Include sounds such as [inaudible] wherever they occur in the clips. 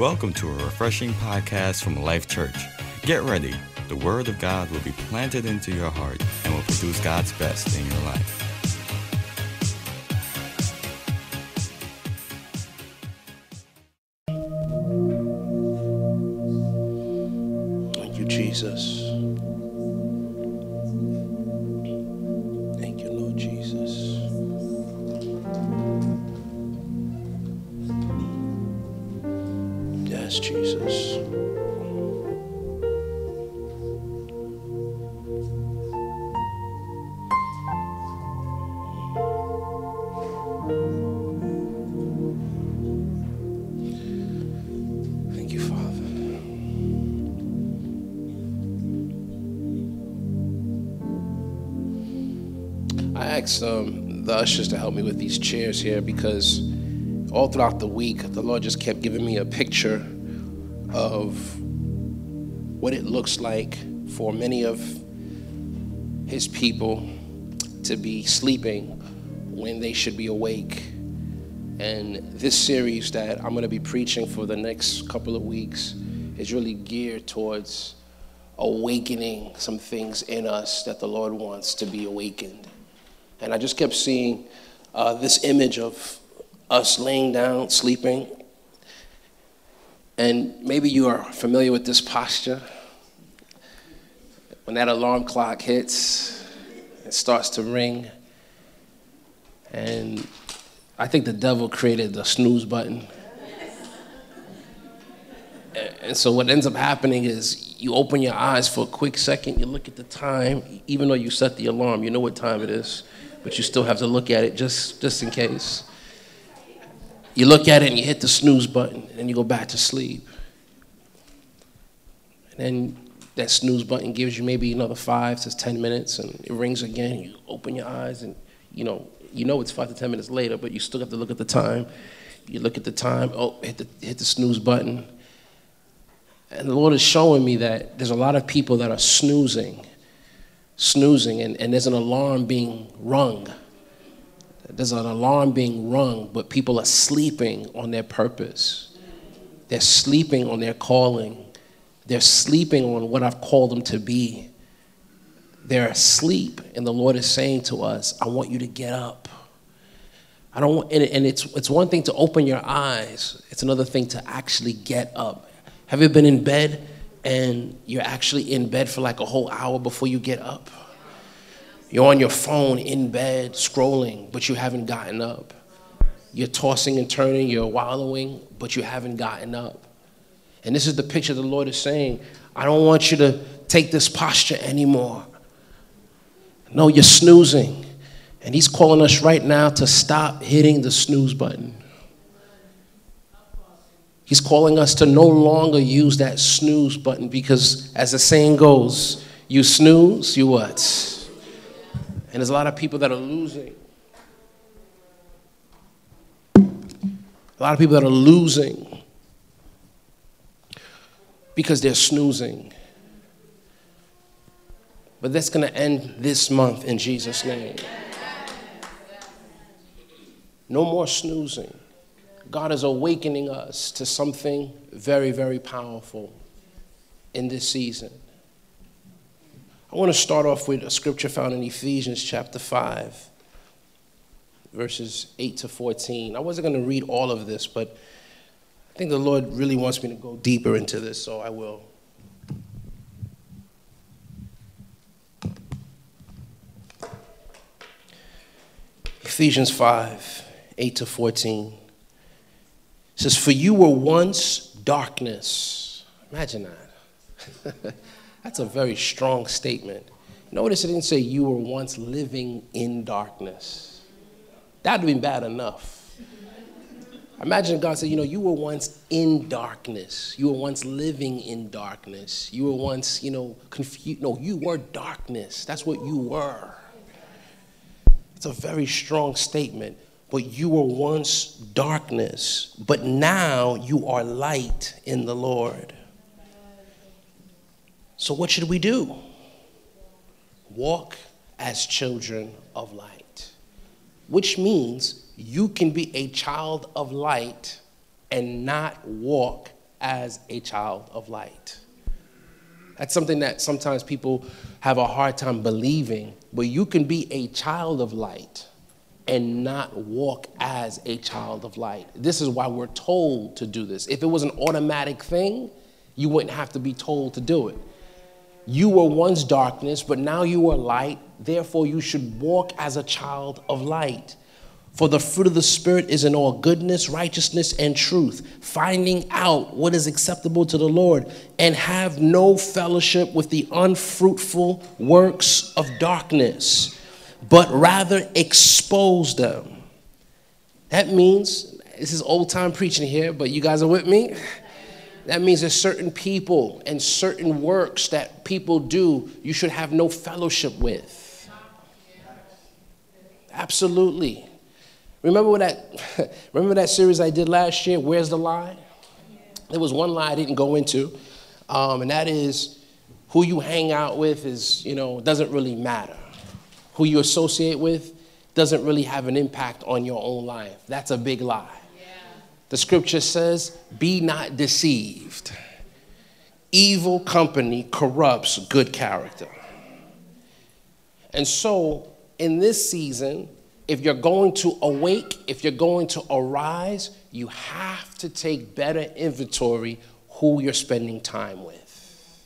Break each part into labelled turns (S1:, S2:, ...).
S1: Welcome to a refreshing podcast from Life Church. Get ready. The Word of God will be planted into your heart and will produce God's best in your life.
S2: Thank you, Jesus. Help me with these chairs here because all throughout the week, the Lord just kept giving me a picture of what it looks like for many of His people to be sleeping when they should be awake. And this series that I'm going to be preaching for the next couple of weeks is really geared towards awakening some things in us that the Lord wants to be awakened. And I just kept seeing uh, this image of us laying down, sleeping. And maybe you are familiar with this posture. When that alarm clock hits, it starts to ring. And I think the devil created the snooze button. And so what ends up happening is you open your eyes for a quick second, you look at the time, even though you set the alarm, you know what time it is, but you still have to look at it just, just in case. You look at it and you hit the snooze button, and you go back to sleep. And then that snooze button gives you maybe another five to 10 minutes, and it rings again. You open your eyes, and you know, you know it's five to 10 minutes later, but you still have to look at the time. You look at the time, oh, hit the, hit the snooze button. And the Lord is showing me that there's a lot of people that are snoozing, snoozing, and, and there's an alarm being rung. There's an alarm being rung, but people are sleeping on their purpose. They're sleeping on their calling. They're sleeping on what I've called them to be. They're asleep, and the Lord is saying to us, I want you to get up. I don't want, and, and it's, it's one thing to open your eyes, it's another thing to actually get up. Have you been in bed and you're actually in bed for like a whole hour before you get up? You're on your phone in bed scrolling, but you haven't gotten up. You're tossing and turning, you're wallowing, but you haven't gotten up. And this is the picture the Lord is saying I don't want you to take this posture anymore. No, you're snoozing. And He's calling us right now to stop hitting the snooze button. He's calling us to no longer use that snooze button because, as the saying goes, you snooze, you what? And there's a lot of people that are losing. A lot of people that are losing because they're snoozing. But that's going to end this month in Jesus' name. No more snoozing. God is awakening us to something very, very powerful in this season. I want to start off with a scripture found in Ephesians chapter 5, verses 8 to 14. I wasn't going to read all of this, but I think the Lord really wants me to go deeper into this, so I will. Ephesians 5, 8 to 14. It says, For you were once darkness. Imagine that. [laughs] That's a very strong statement. Notice it didn't say you were once living in darkness. That would have been bad enough. Imagine God said, you know, you were once in darkness. You were once living in darkness. You were once, you know, confused. No, you were darkness. That's what you were. It's a very strong statement. But you were once darkness, but now you are light in the Lord. So, what should we do? Walk as children of light, which means you can be a child of light and not walk as a child of light. That's something that sometimes people have a hard time believing, but you can be a child of light and not walk as a child of light. This is why we're told to do this. If it was an automatic thing, you wouldn't have to be told to do it. You were once darkness, but now you are light. Therefore, you should walk as a child of light. For the fruit of the Spirit is in all goodness, righteousness, and truth, finding out what is acceptable to the Lord, and have no fellowship with the unfruitful works of darkness, but rather expose them. That means, this is old time preaching here, but you guys are with me? That means there's certain people and certain works that people do you should have no fellowship with. Absolutely. Remember that [laughs] remember that series I did last year, Where's the Lie? There was one lie I didn't go into, um, and that is who you hang out with is, you know, doesn't really matter. Who you associate with doesn't really have an impact on your own life. That's a big lie. The scripture says, Be not deceived. Evil company corrupts good character. And so, in this season, if you're going to awake, if you're going to arise, you have to take better inventory who you're spending time with.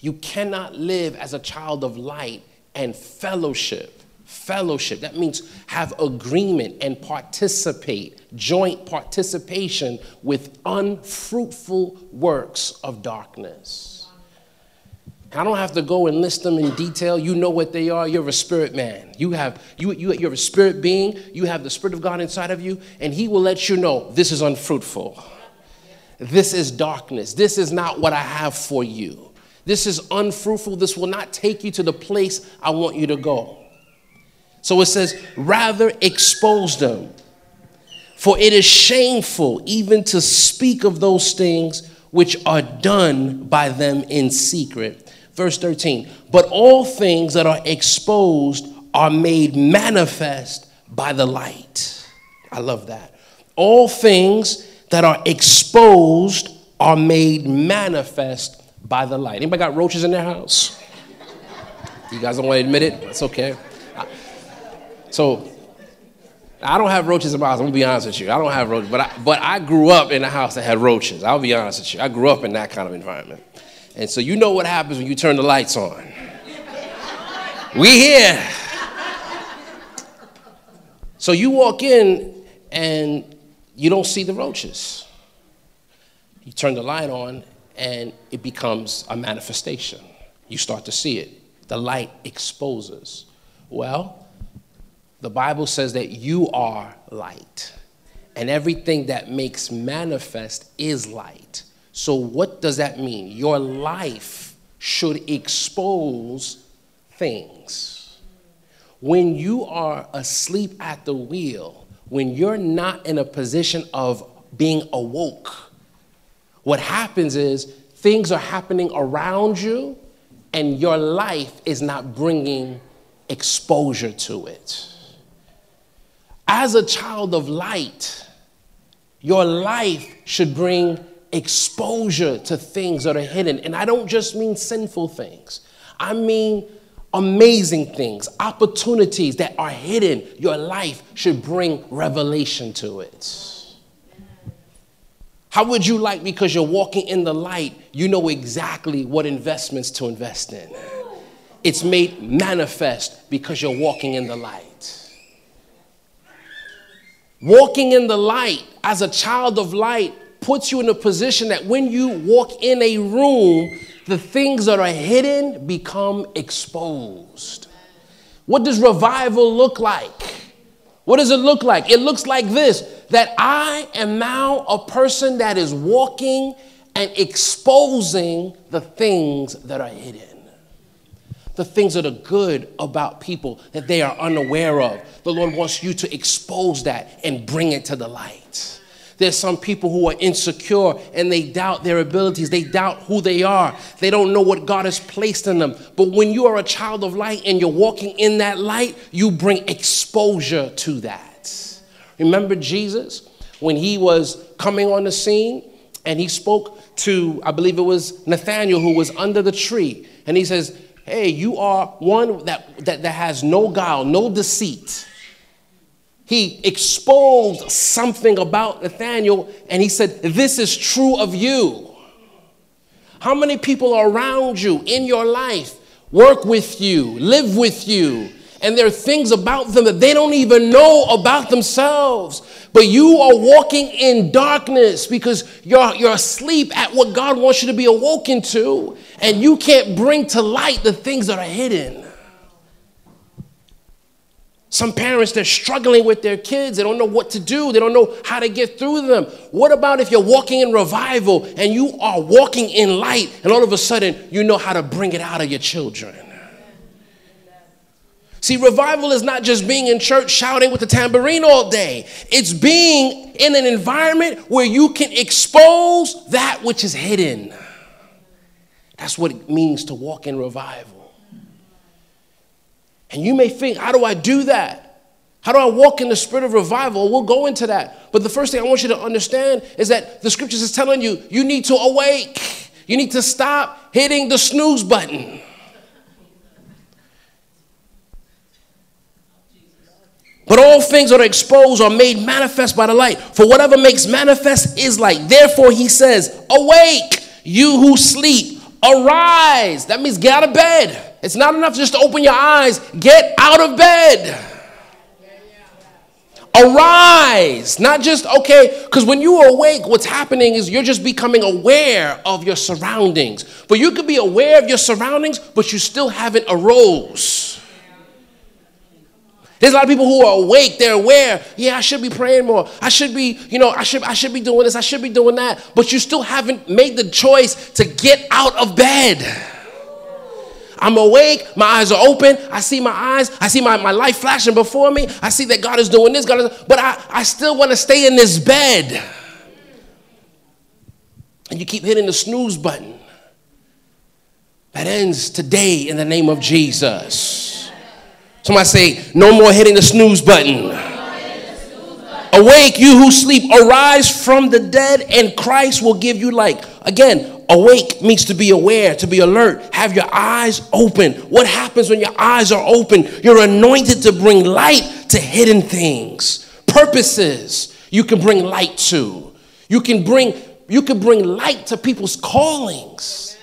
S2: You cannot live as a child of light and fellowship fellowship. That means have agreement and participate, joint participation with unfruitful works of darkness. I don't have to go and list them in detail. You know what they are. You're a spirit man. You have you, you you're a spirit being. You have the spirit of God inside of you, and He will let you know this is unfruitful. This is darkness. This is not what I have for you. This is unfruitful. This will not take you to the place I want you to go. So it says, rather expose them. For it is shameful even to speak of those things which are done by them in secret. Verse 13, but all things that are exposed are made manifest by the light. I love that. All things that are exposed are made manifest by the light. Anybody got roaches in their house? You guys don't want to admit it? That's okay. So I don't have roaches in my house. I'm gonna be honest with you. I don't have roaches, but I, but I grew up in a house that had roaches. I'll be honest with you. I grew up in that kind of environment, and so you know what happens when you turn the lights on. we here. So you walk in and you don't see the roaches. You turn the light on and it becomes a manifestation. You start to see it. The light exposes. Well, the Bible says that you are light, and everything that makes manifest is light. So, what does that mean? Your life should expose things. When you are asleep at the wheel, when you're not in a position of being awoke, what happens is things are happening around you, and your life is not bringing exposure to it. As a child of light, your life should bring exposure to things that are hidden. And I don't just mean sinful things, I mean amazing things, opportunities that are hidden. Your life should bring revelation to it. How would you like, because you're walking in the light, you know exactly what investments to invest in? It's made manifest because you're walking in the light. Walking in the light as a child of light puts you in a position that when you walk in a room, the things that are hidden become exposed. What does revival look like? What does it look like? It looks like this that I am now a person that is walking and exposing the things that are hidden the things that are good about people that they are unaware of. The Lord wants you to expose that and bring it to the light. There's some people who are insecure and they doubt their abilities. They doubt who they are. They don't know what God has placed in them. But when you are a child of light and you're walking in that light, you bring exposure to that. Remember Jesus when he was coming on the scene and he spoke to, I believe it was Nathaniel, who was under the tree. And he says, Hey, you are one that, that, that has no guile, no deceit. He exposed something about Nathaniel and he said, This is true of you. How many people are around you in your life, work with you, live with you, and there are things about them that they don't even know about themselves. But you are walking in darkness because you're, you're asleep at what God wants you to be awoken to, and you can't bring to light the things that are hidden. Some parents, they're struggling with their kids. They don't know what to do. They don't know how to get through them. What about if you're walking in revival and you are walking in light and all of a sudden you know how to bring it out of your children? See, revival is not just being in church shouting with the tambourine all day, it's being in an environment where you can expose that which is hidden. That's what it means to walk in revival. And you may think, how do I do that? How do I walk in the spirit of revival? We'll go into that. But the first thing I want you to understand is that the scriptures is telling you, you need to awake. You need to stop hitting the snooze button. But all things that are exposed are made manifest by the light. For whatever makes manifest is light. Therefore, he says, Awake, you who sleep, arise. That means get out of bed. It's not enough just to open your eyes, get out of bed. Arise, not just, okay, because when you awake, what's happening is you're just becoming aware of your surroundings. But you could be aware of your surroundings, but you still haven't arose. There's a lot of people who are awake, they're aware, yeah, I should be praying more. I should be, you know, I should I should be doing this, I should be doing that, but you still haven't made the choice to get out of bed. I'm awake, my eyes are open, I see my eyes, I see my, my life flashing before me, I see that God is doing this, God is, but I, I still want to stay in this bed. And you keep hitting the snooze button. That ends today in the name of Jesus. Somebody say, no more hitting the snooze button. Awake, you who sleep, arise from the dead, and Christ will give you light. Again, Awake means to be aware, to be alert, have your eyes open. What happens when your eyes are open? You're anointed to bring light to hidden things, purposes you can bring light to. You can bring you can bring light to people's callings.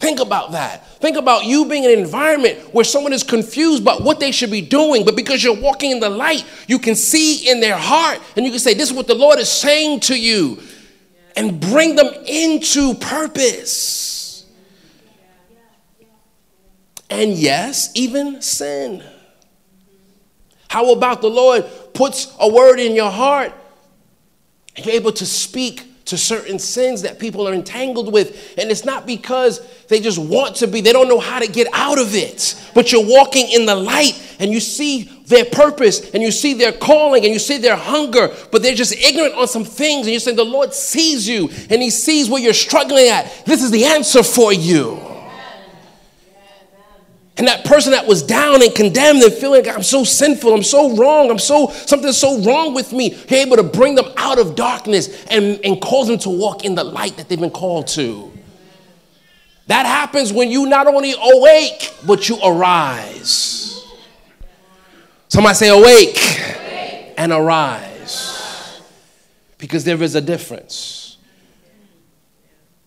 S2: Think about that. Think about you being in an environment where someone is confused about what they should be doing, but because you're walking in the light, you can see in their heart and you can say, This is what the Lord is saying to you and bring them into purpose. And yes, even sin. How about the Lord puts a word in your heart and you're able to speak to certain sins that people are entangled with. And it's not because they just want to be, they don't know how to get out of it. But you're walking in the light and you see their purpose and you see their calling and you see their hunger, but they're just ignorant on some things. And you're saying, The Lord sees you and He sees where you're struggling at. This is the answer for you. And that person that was down and condemned and feeling like I'm so sinful, I'm so wrong, I'm so something's so wrong with me, you're able to bring them out of darkness and, and cause them to walk in the light that they've been called to. That happens when you not only awake, but you arise. Somebody say awake, awake. and arise. Because there is a difference.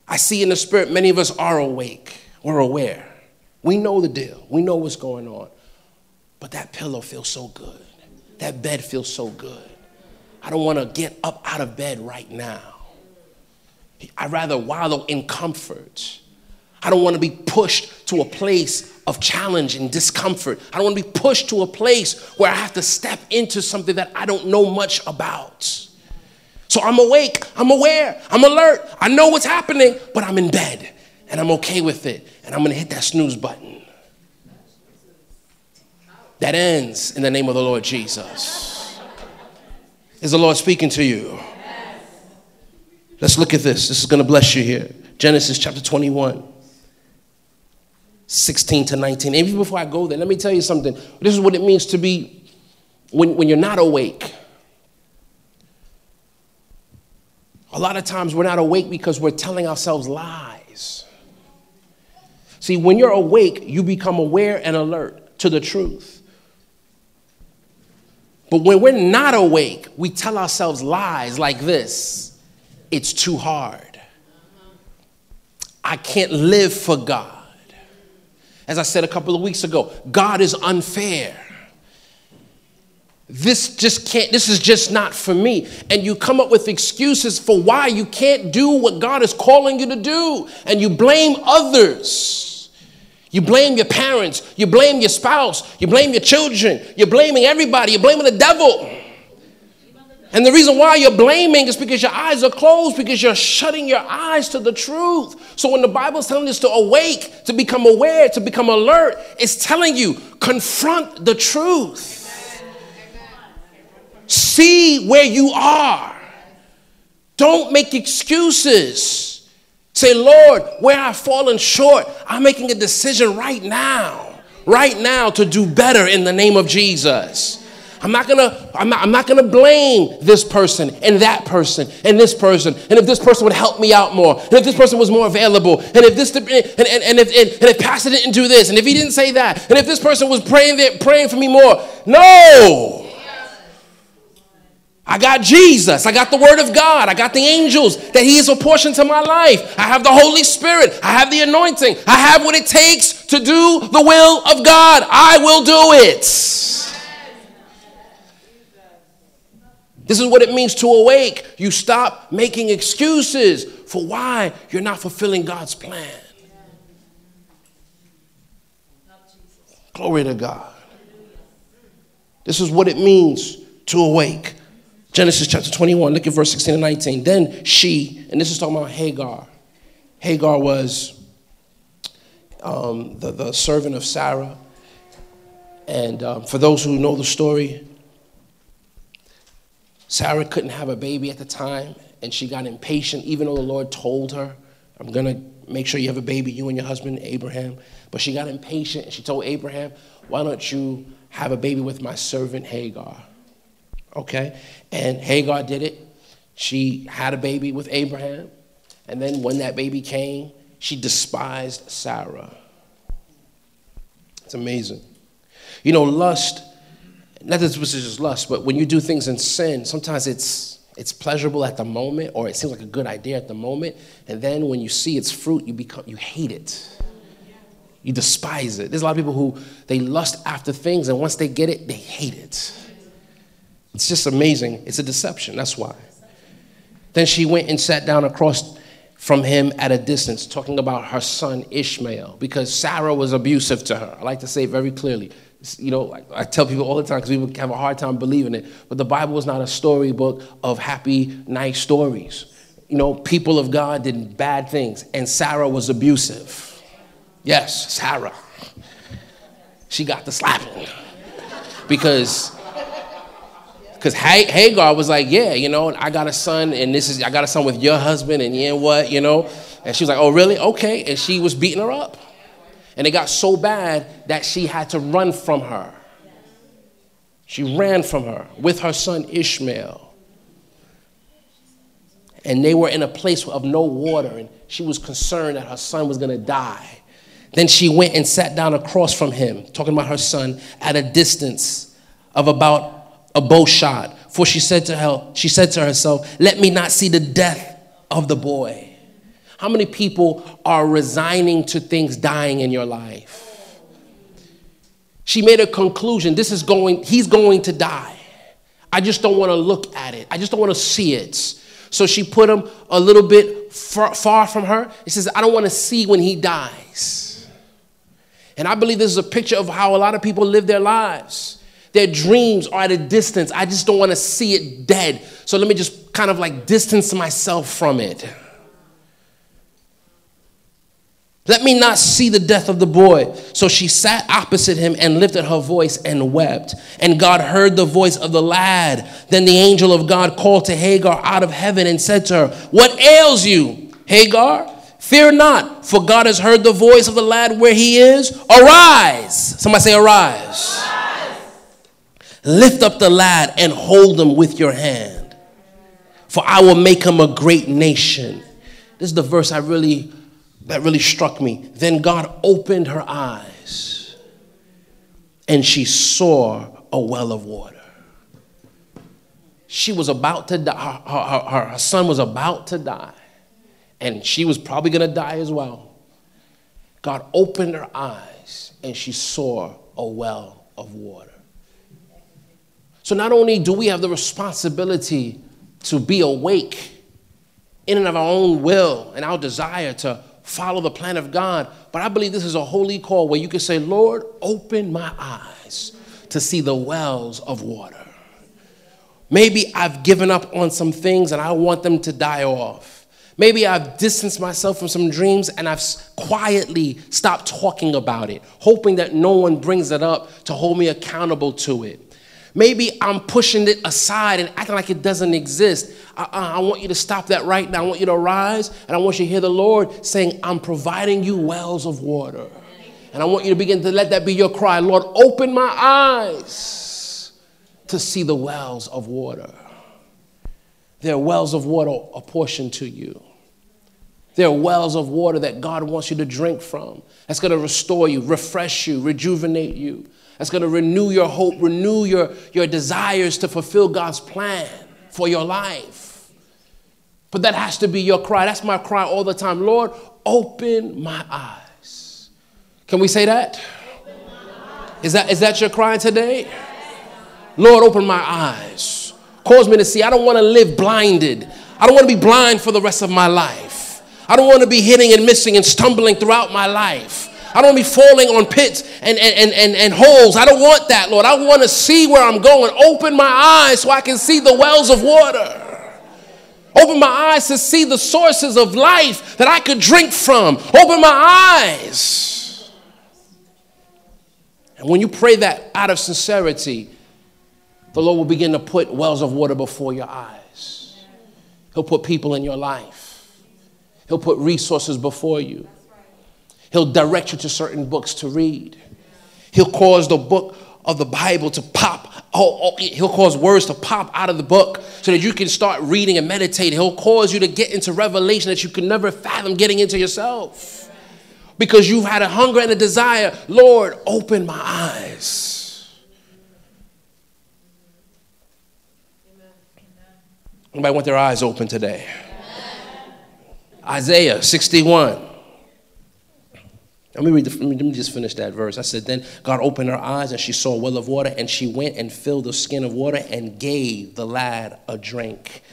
S2: I see in the spirit, many of us are awake. We're aware. We know the deal. We know what's going on. But that pillow feels so good. That bed feels so good. I don't want to get up out of bed right now. I'd rather wallow in comfort. I don't want to be pushed to a place of challenge and discomfort. I don't want to be pushed to a place where I have to step into something that I don't know much about. So I'm awake, I'm aware, I'm alert, I know what's happening, but I'm in bed and I'm okay with it and I'm going to hit that snooze button. That ends in the name of the Lord Jesus. Is the Lord speaking to you? Let's look at this. This is going to bless you here. Genesis chapter 21, 16 to 19. And even before I go there, let me tell you something. This is what it means to be when, when you're not awake. A lot of times we're not awake because we're telling ourselves lies. See, when you're awake, you become aware and alert to the truth. But when we're not awake, we tell ourselves lies like this it's too hard. I can't live for God. As I said a couple of weeks ago, God is unfair this just can't this is just not for me and you come up with excuses for why you can't do what god is calling you to do and you blame others you blame your parents. You blame your spouse. You blame your children. You're blaming everybody. You're blaming the devil. And the reason why you're blaming is because your eyes are closed because you're shutting your eyes to the truth. So when the bible is telling us to awake to become aware to become alert it's telling you confront the truth. See where you are. Don't make excuses. Say, Lord, where I've fallen short, I'm making a decision right now, right now to do better in the name of Jesus. I'm not gonna, I'm not, I'm not gonna blame this person and that person and this person. And if this person would help me out more, and if this person was more available, and if this, and, and, and if, and, and if Pastor didn't do this, and if he didn't say that, and if this person was praying, praying for me more. No! I got Jesus. I got the Word of God. I got the angels that He is a portion to my life. I have the Holy Spirit. I have the anointing. I have what it takes to do the will of God. I will do it. This is what it means to awake. You stop making excuses for why you're not fulfilling God's plan. Glory to God. This is what it means to awake. Genesis chapter 21, look at verse 16 and 19. Then she, and this is talking about Hagar. Hagar was um, the, the servant of Sarah. And um, for those who know the story, Sarah couldn't have a baby at the time, and she got impatient, even though the Lord told her, I'm going to make sure you have a baby, you and your husband, Abraham. But she got impatient, and she told Abraham, Why don't you have a baby with my servant Hagar? Okay? And Hagar did it. She had a baby with Abraham. And then when that baby came, she despised Sarah. It's amazing. You know, lust, not that this was just lust, but when you do things in sin, sometimes it's it's pleasurable at the moment, or it seems like a good idea at the moment, and then when you see its fruit, you become you hate it. You despise it. There's a lot of people who they lust after things, and once they get it, they hate it. It's just amazing. It's a deception. That's why. Then she went and sat down across from him at a distance, talking about her son Ishmael, because Sarah was abusive to her. I like to say very clearly. You know, I, tell people all the time because people have a hard time believing it, but the Bible is not a storybook of happy, nice stories. You know, people of God did bad things, and Sarah was abusive. Yes, Sarah. She got the slapping because because Hagar was like, yeah, you know, I got a son, and this is I got a son with your husband, and you yeah, what, you know? And she was like, oh, really? Okay. And she was beating her up. And it got so bad that she had to run from her. She ran from her with her son Ishmael. And they were in a place of no water, and she was concerned that her son was going to die. Then she went and sat down across from him, talking about her son, at a distance of about a bow shot. For she said to her, she said to herself, Let me not see the death of the boy. How many people are resigning to things dying in your life? She made a conclusion. This is going, he's going to die. I just don't want to look at it. I just don't want to see it. So she put him a little bit far, far from her. He says, I don't want to see when he dies. And I believe this is a picture of how a lot of people live their lives. Their dreams are at a distance. I just don't want to see it dead. So let me just kind of like distance myself from it. Let me not see the death of the boy. So she sat opposite him and lifted her voice and wept. And God heard the voice of the lad. Then the angel of God called to Hagar out of heaven and said to her, What ails you, Hagar? Fear not, for God has heard the voice of the lad where he is. Arise. Somebody say, Arise. Lift up the lad and hold him with your hand. for I will make him a great nation. This is the verse I really that really struck me. Then God opened her eyes and she saw a well of water. She was about to die, her, her, her, son was about to die, and she was probably gonna die as well. God opened her eyes and she saw a well of water. So, not only do we have the responsibility to be awake in and of our own will and our desire to follow the plan of God. But I believe this is a holy call where you can say, Lord, open my eyes to see the wells of water. Maybe I've given up on some things and I want them to die off. Maybe I've distanced myself from some dreams and I've quietly stopped talking about it, hoping that no one brings it up to hold me accountable to it. Maybe I'm pushing it aside and acting like it doesn't exist. I, I, want you to stop that right now. I want you to rise and I want you to hear the Lord saying, I'm providing you wells of water. And I want you to begin to let that be your cry Lord, open my eyes to see the wells of water. There are wells of water apportioned to you. There are wells of water that God wants you to drink from. That's going to restore you, refresh you, rejuvenate you that's going to renew your hope, renew your, your desires to fulfill God's plan for your life. But that has to be your cry. That's my cry all the time. Lord, open my eyes. Can we say that? Is that, is that your cry today? Lord, open my eyes. Cause me to see. I don't want to live blinded. I don't want to be blind for the rest of my life. I don't want to be hitting and missing and stumbling throughout my life. I don't want to be falling on pits and, and, and, and, holes. I don't want that, Lord. I want to see where I'm going. Open my eyes so I can see the wells of water. Open my eyes to see the sources of life that I could drink from. Open my eyes. And when you pray that out of sincerity, the Lord will begin to put wells of water before your eyes. He'll put people in your life, He'll put resources before you. He'll direct you to certain books to read. He'll cause the book of the Bible to pop. He'll cause words to pop out of the book so that you can start reading and meditating. He'll cause you to get into revelation that you could never fathom getting into yourself. Because you've had a hunger and a desire. Lord, open my eyes. Anybody want their eyes open today? Isaiah 61. Let me, read the, let me just finish that verse. I said, Then God opened her eyes and she saw a well of water, and she went and filled the skin of water and gave the lad a drink.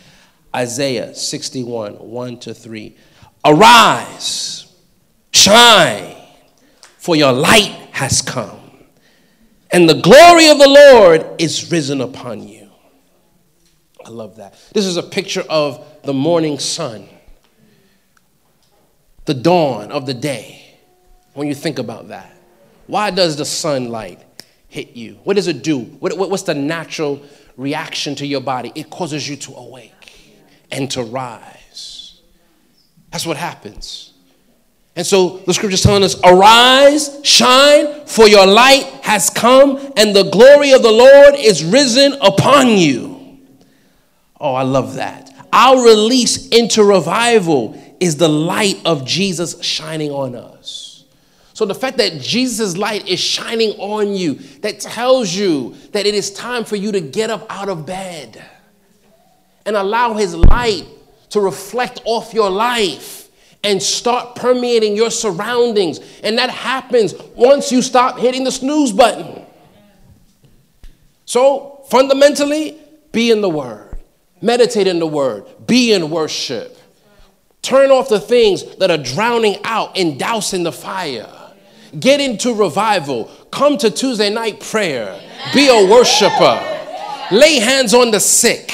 S2: Isaiah 61, 1 to 3. Arise, shine, for your light has come, and the glory of the Lord is risen upon you. I love that. This is a picture of the morning sun, the dawn of the day when you think about that? Why does the sunlight hit you? What does it do? What, what, what's the natural reaction to your body? It causes you to awake and to rise. That's what happens. And so the scripture is telling us, Arise, shine, for your light has come, and the glory of the Lord is risen upon you. Oh, I love that. Our release into revival is the light of Jesus shining on us. So the fact that Jesus' light is shining on you, that tells you that it is time for you to get up out of bed and allow his light to reflect off your life and start permeating your surroundings. And that happens once you stop hitting the snooze button. So fundamentally, be in the Word, meditate in the Word, be in worship. Turn off the things that are drowning out and dousing the fire. Get into revival. Come to Tuesday night prayer. Be a worshiper. Lay hands on the sick.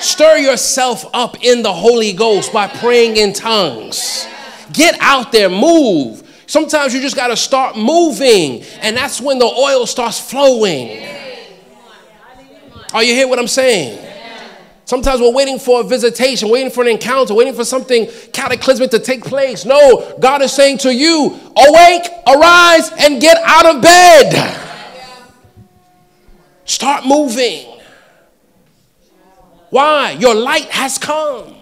S2: Stir yourself up in the Holy Ghost by praying in tongues. Get out there, move. Sometimes you just got to start moving, and that's when the oil starts flowing. Are you hear what I'm saying? Sometimes we're waiting for a visitation, waiting for an encounter, waiting for something cataclysmic to take place. No, God is saying to you, awake, arise, and get out of bed. Start moving. Why? Your light has come.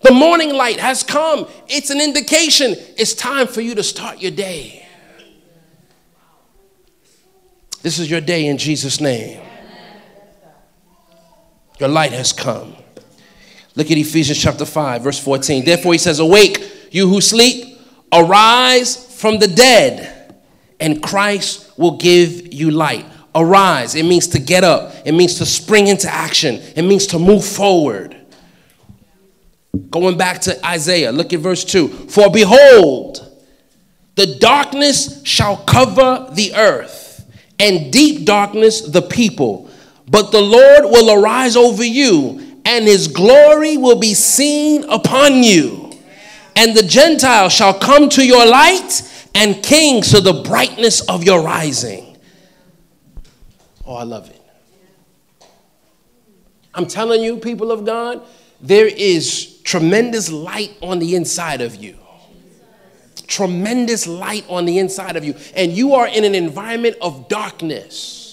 S2: The morning light has come. It's an indication it's time for you to start your day. This is your day in Jesus' name. Your light has come. Look at Ephesians chapter 5, verse 14. Therefore, he says, Awake, you who sleep, arise from the dead, and Christ will give you light. Arise, it means to get up, it means to spring into action, it means to move forward. Going back to Isaiah, look at verse 2. For behold, the darkness shall cover the earth, and deep darkness the people. But the Lord will arise over you and his glory will be seen upon you. And the Gentiles shall come to your light, and kings to the brightness of your rising. Oh, I love it. I'm telling you, people of God, there is tremendous light on the inside of you. Tremendous light on the inside of you. And you are in an environment of darkness.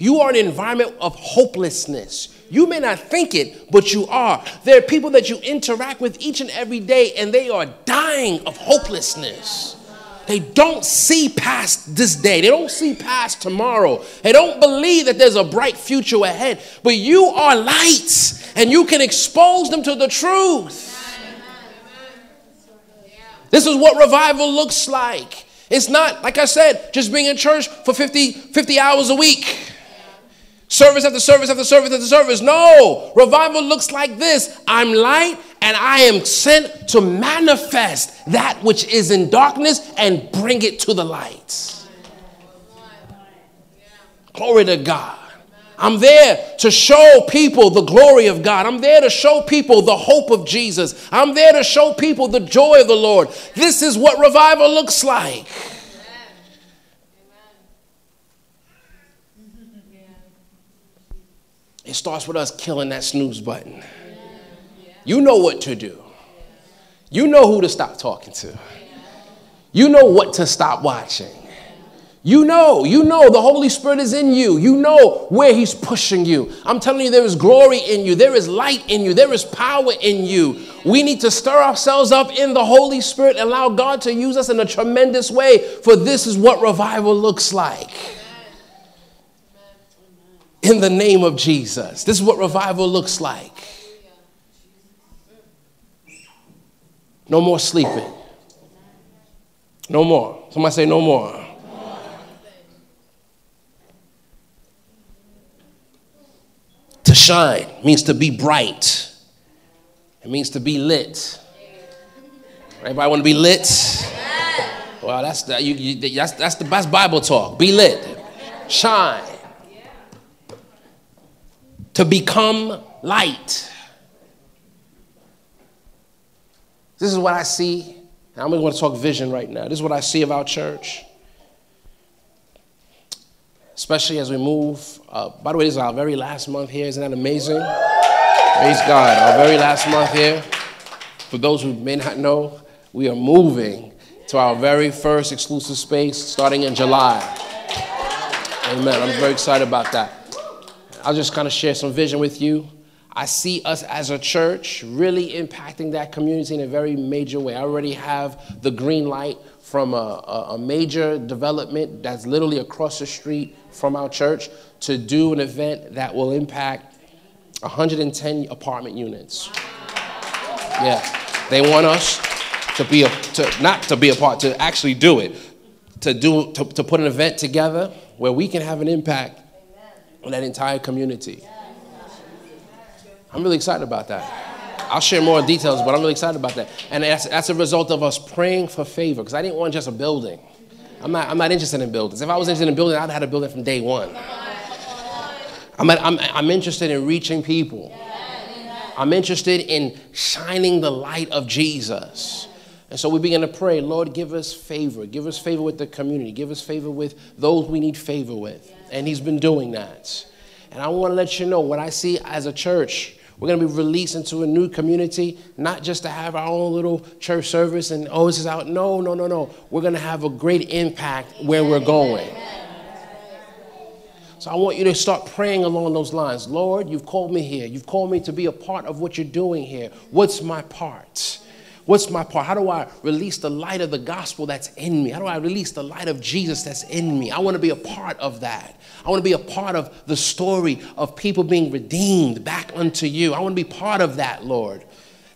S2: You are in an environment of hopelessness. You may not think it, but you are. There are people that you interact with each and every day, and they are dying of hopelessness. They don't see past this day. They don't see past tomorrow. They don't believe that there's a bright future ahead. But you are lights, and you can expose them to the truth. This is what revival looks like. It's not, like I said, just being in church for 50, 50 hours a week. Service after service after service after service. No, revival looks like this I'm light and I am sent to manifest that which is in darkness and bring it to the light. Glory to God. I'm there to show people the glory of God. I'm there to show people the hope of Jesus. I'm there to show people the joy of the Lord. This is what revival looks like. It starts with us killing that snooze button. You know what to do. You know who to stop talking to. You know what to stop watching. You know, you know the Holy Spirit is in you. You know where He's pushing you. I'm telling you, there is glory in you, there is light in you, there is power in you. We need to stir ourselves up in the Holy Spirit and allow God to use us in a tremendous way, for this is what revival looks like in the name of Jesus. This is what revival looks like. No more sleeping. No more. Somebody say, no more. To shine means to be bright, it means to be lit. Everybody want to be lit? Well, that's, the, you, you, that's, that's the best Bible talk. Be lit. Shine to become light. This is what I see. I'm going to talk vision right now. This is what I see of our church. Especially as we move. Uh, by the way, this is our very last month here. Isn't that amazing? Praise God. Our very last month here. For those who may not know, we are moving to our very first exclusive space starting in July. Amen. I'm very excited about that. I'll just kind of share some vision with you. I see us as a church really impacting that community in a very major way. I already have the green light from a, a, major development that's literally across the street from our church to do an event that will impact 110 apartment units. Yeah, they want us to be a, to not to be a part, to actually do it, to do to, to put an event together where we can have an impact that entire community. I'm really excited about that. I'll share more details, but I'm really excited about that. And that's, that's a result of us praying for favor, because I didn't want just a building. I'm not, I'm not interested in buildings. If I was interested in building, I'd have had a building from day one. I'm, I'm, I'm interested in reaching people. I'm interested in shining the light of Jesus. And so we begin to pray, Lord, give us favor. Give us favor with the community. Give us favor with those we need favor with. And He's been doing that. And I want to let you know what I see as a church. We're going to be released into a new community, not just to have our own little church service and, oh, this is out. No, no, no, no. We're going to have a great impact where we're going. So I want you to start praying along those lines. Lord, you've called me here. You've called me to be a part of what you're doing here. What's my part? What's my part? How do I release the light of the gospel that's in me? How do I release the light of Jesus that's in me? I want to be a part of that. I want to be a part of the story of people being redeemed back unto you. I want to be part of that, Lord.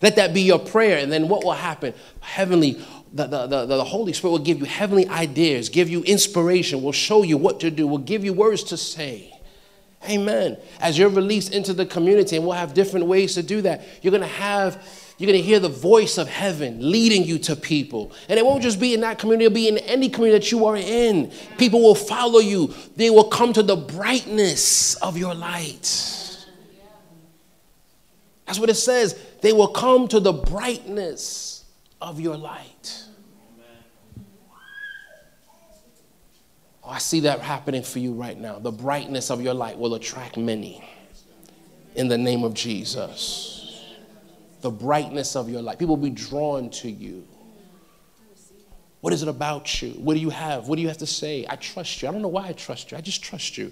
S2: Let that be your prayer. And then what will happen? Heavenly, the, the, the, the, Holy Spirit will give you heavenly ideas, give you inspiration, will show you what to do, will give you words to say. Amen. As you're released into the community, and we'll have different ways to do that, you're going to have you're going to hear the voice of heaven leading you to people. And it won't just be in that community, it'll be in any community that you are in. People will follow you, they will come to the brightness of your light. That's what it says. They will come to the brightness of your light. Oh, I see that happening for you right now. The brightness of your light will attract many in the name of Jesus the brightness of your light. People will be drawn to you. What is it about you? What do you have? What do you have to say? I trust you. I don't know why I trust you. I just trust you.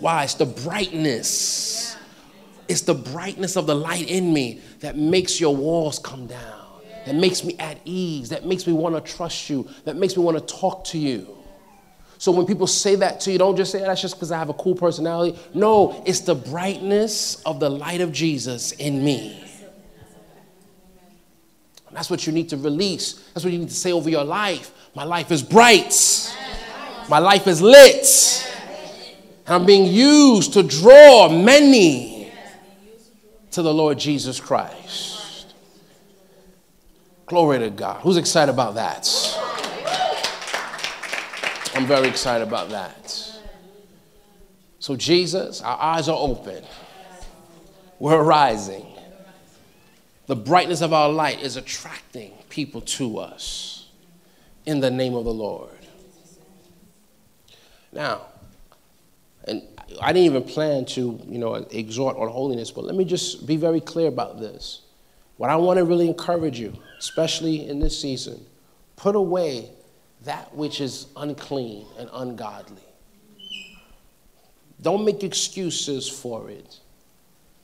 S2: Why? It's the brightness. It's the brightness of the light in me that makes your walls come down, that makes me at ease, that makes me want to trust you, that makes me want to talk to you. So when people say that to you, don't just say oh, that's just because I have a cool personality. No, it's the brightness of the light of Jesus in me. That's what you need to release. That's what you need to say over your life. My life is bright. My life is lit. And I'm being used to draw many to the Lord Jesus Christ. Glory to God. Who's excited about that? I'm very excited about that. So, Jesus, our eyes are open. We're rising the brightness of our light is attracting people to us in the name of the Lord. Now, and I didn't even plan to, you know, exhort on holiness, but let me just be very clear about this. What I want to really encourage you, especially in this season, put away that which is unclean and ungodly. Don't make excuses for it.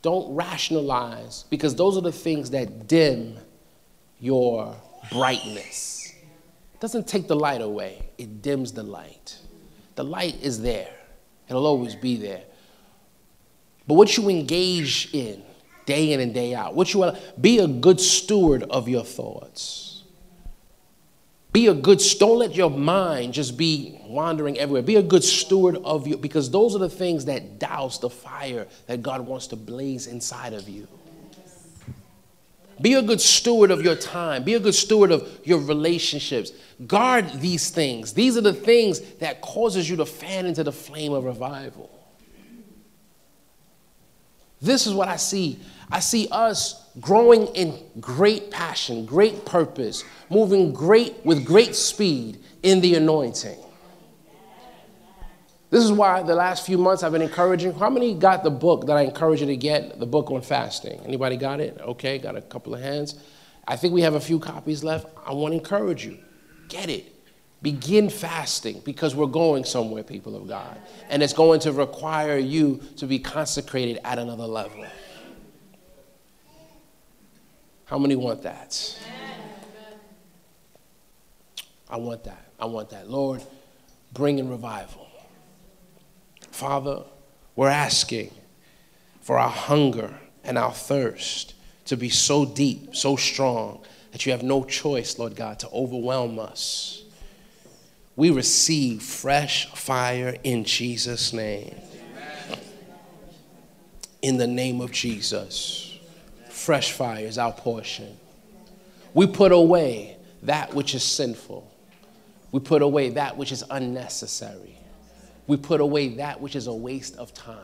S2: Don't rationalize, because those are the things that dim your brightness. It doesn't take the light away, it dims the light. The light is there, it'll always be there. But what you engage in day in and day out, what you be a good steward of your thoughts. Be a good, don't let your mind just be wandering everywhere. Be a good steward of you, because those are the things that douse the fire that God wants to blaze inside of you. Be a good steward of your time. Be a good steward of your relationships. Guard these things. These are the things that causes you to fan into the flame of revival. This is what I see. I see us growing in great passion, great purpose, moving great with great speed in the anointing. This is why the last few months I've been encouraging. How many got the book that I encourage you to get? The book on fasting. Anybody got it? Okay, got a couple of hands. I think we have a few copies left. I want to encourage you. Get it. Begin fasting because we're going somewhere, people of God. And it's going to require you to be consecrated at another level. How many want that? I want that. I want that. Lord, bring in revival. Father, we're asking for our hunger and our thirst to be so deep, so strong, that you have no choice, Lord God, to overwhelm us. We receive fresh fire in Jesus' name. In the name of Jesus fresh fire is our portion. We put away that which is sinful. We put away that which is unnecessary. We put away that which is a waste of time.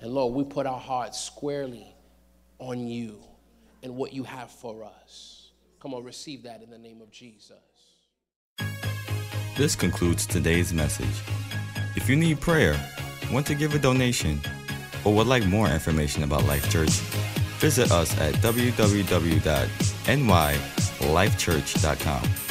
S2: And Lord, we put our hearts squarely on you and what you have for us. Come on, receive that in the name of Jesus.
S1: This concludes today's message. If you need prayer, want to give a donation, or would like more information about Life Church, Visit us at www.nylifechurch.com.